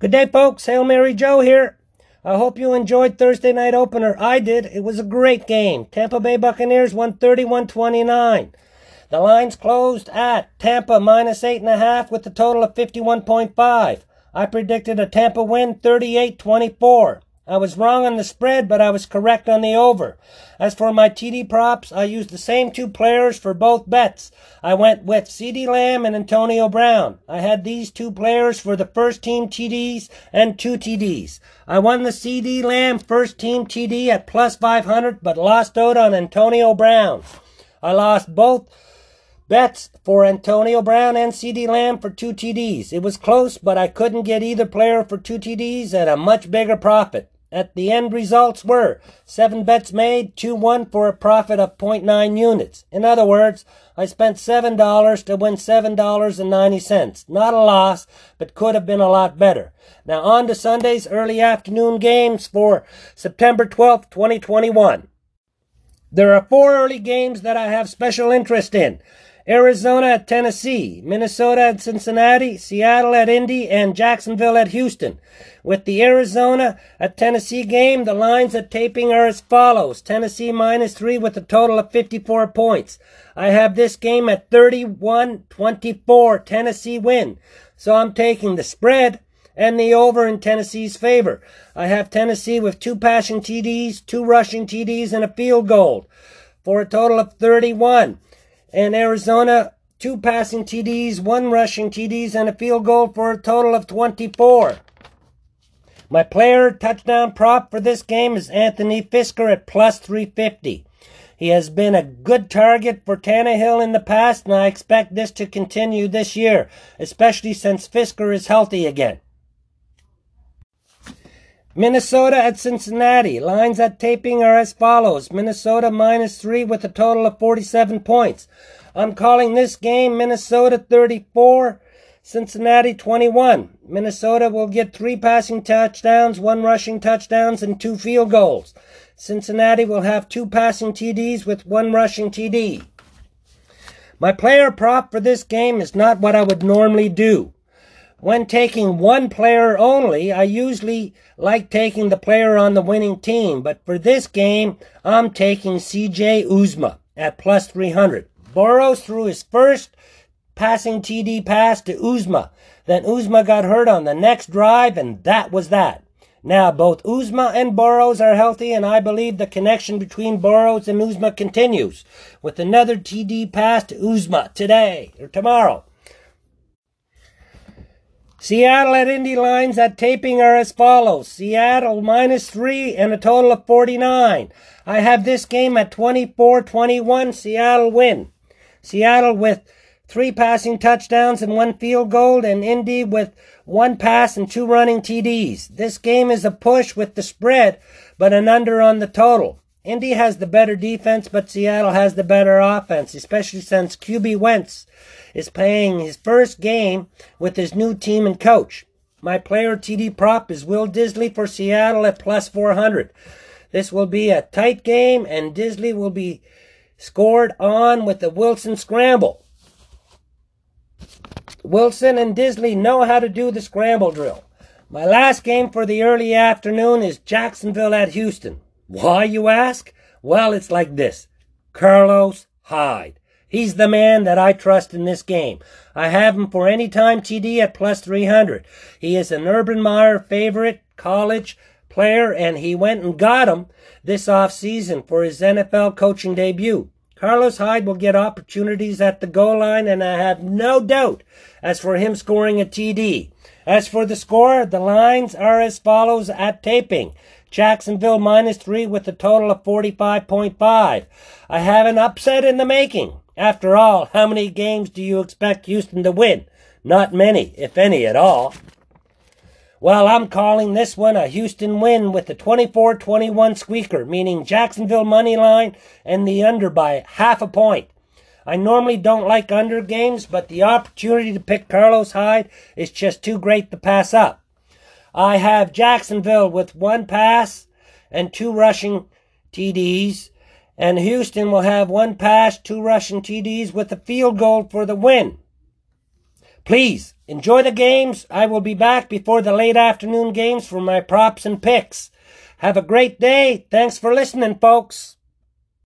Good day, folks. Hail Mary Joe here. I hope you enjoyed Thursday night opener. I did. It was a great game. Tampa Bay Buccaneers won 31-29. The lines closed at Tampa minus eight and a half with a total of 51.5. I predicted a Tampa win 38-24. I was wrong on the spread, but I was correct on the over. As for my TD props, I used the same two players for both bets. I went with CeeDee Lamb and Antonio Brown. I had these two players for the first team TDs and two TDs. I won the CeeDee Lamb first team TD at plus 500, but lost out on Antonio Brown. I lost both bets for Antonio Brown and CeeDee Lamb for two TDs. It was close, but I couldn't get either player for two TDs at a much bigger profit. At the end results were seven bets made, two won for a profit of 0.9 units. In other words, I spent $7 to win $7.90. Not a loss, but could have been a lot better. Now on to Sunday's early afternoon games for September 12th, 2021. There are four early games that I have special interest in. Arizona at Tennessee, Minnesota at Cincinnati, Seattle at Indy, and Jacksonville at Houston. With the Arizona at Tennessee game, the lines at taping are as follows. Tennessee minus three with a total of 54 points. I have this game at 31-24, Tennessee win. So I'm taking the spread and the over in Tennessee's favor. I have Tennessee with two passing TDs, two rushing TDs, and a field goal for a total of 31 and Arizona two passing TDs, one rushing TDs, and a field goal for a total of 24. My player touchdown prop for this game is Anthony Firkser at plus 350. He has been a good target for Tannehill in the past, and I expect this to continue this year, especially since Firkser is healthy again. Minnesota at Cincinnati. Lines at taping are as follows. Minnesota minus three with a total of 47 points. I'm calling this game Minnesota 34, Cincinnati 21. Minnesota will get three passing touchdowns, one rushing touchdowns, and two field goals. Cincinnati will have two passing TDs with one rushing TD. My player prop for this game is not what I would normally do. When taking one player only, I usually like taking the player on the winning team, but for this game, I'm taking CJ Uzomah at plus 300. Burrows threw his first passing TD pass to Uzomah. Then Uzomah got hurt on the next drive, and that was that. Now, both Uzomah and Burrows are healthy, and I believe the connection between Burrows and Uzomah continues with another TD pass to Uzomah today or tomorrow. Seattle at Indy lines at taping are as follows. Seattle minus three and a total of 49. I have this game at 24-21. Seattle win. Seattle with three passing touchdowns and one field goal, and Indy with one pass and two running TDs. This game is a push with the spread, but an under on the total. Indy has the better defense, but Seattle has the better offense, especially since QB Wentz is playing his first game with his new team and coach. My player TD prop is Will Dissly for Seattle at plus 400. This will be a tight game, and Dissly will be scored on with the Wilson scramble. Wilson and Dissly know how to do the scramble drill. My last game for the early afternoon is Jacksonville at Houston. Why, you ask? Well, it's like this. Carlos Hyde. He's the man that I trust in this game. I have him for any time TD at plus 300. He is an Urban Meyer favorite college player, and he went and got him this off season for his NFL coaching debut. Carlos Hyde will get opportunities at the goal line, and I have no doubt as for him scoring a TD. As for the score, the lines are as follows at taping. Jacksonville minus three with a total of 45.5. I have an upset in the making. After all, how many games do you expect Houston to win? Not many, if any at all. Well, I'm calling this one a Houston win with the 24-21 squeaker, meaning Jacksonville money line and the under by half a point. I normally don't like under games, but the opportunity to pick Carlos Hyde is just too great to pass up. I have Jacksonville with one pass and two rushing TDs, and Houston will have one pass, two rushing TDs with a field goal for the win. Please enjoy the games. I will be back before the late afternoon games for my props and picks. Have a great day. Thanks for listening, folks.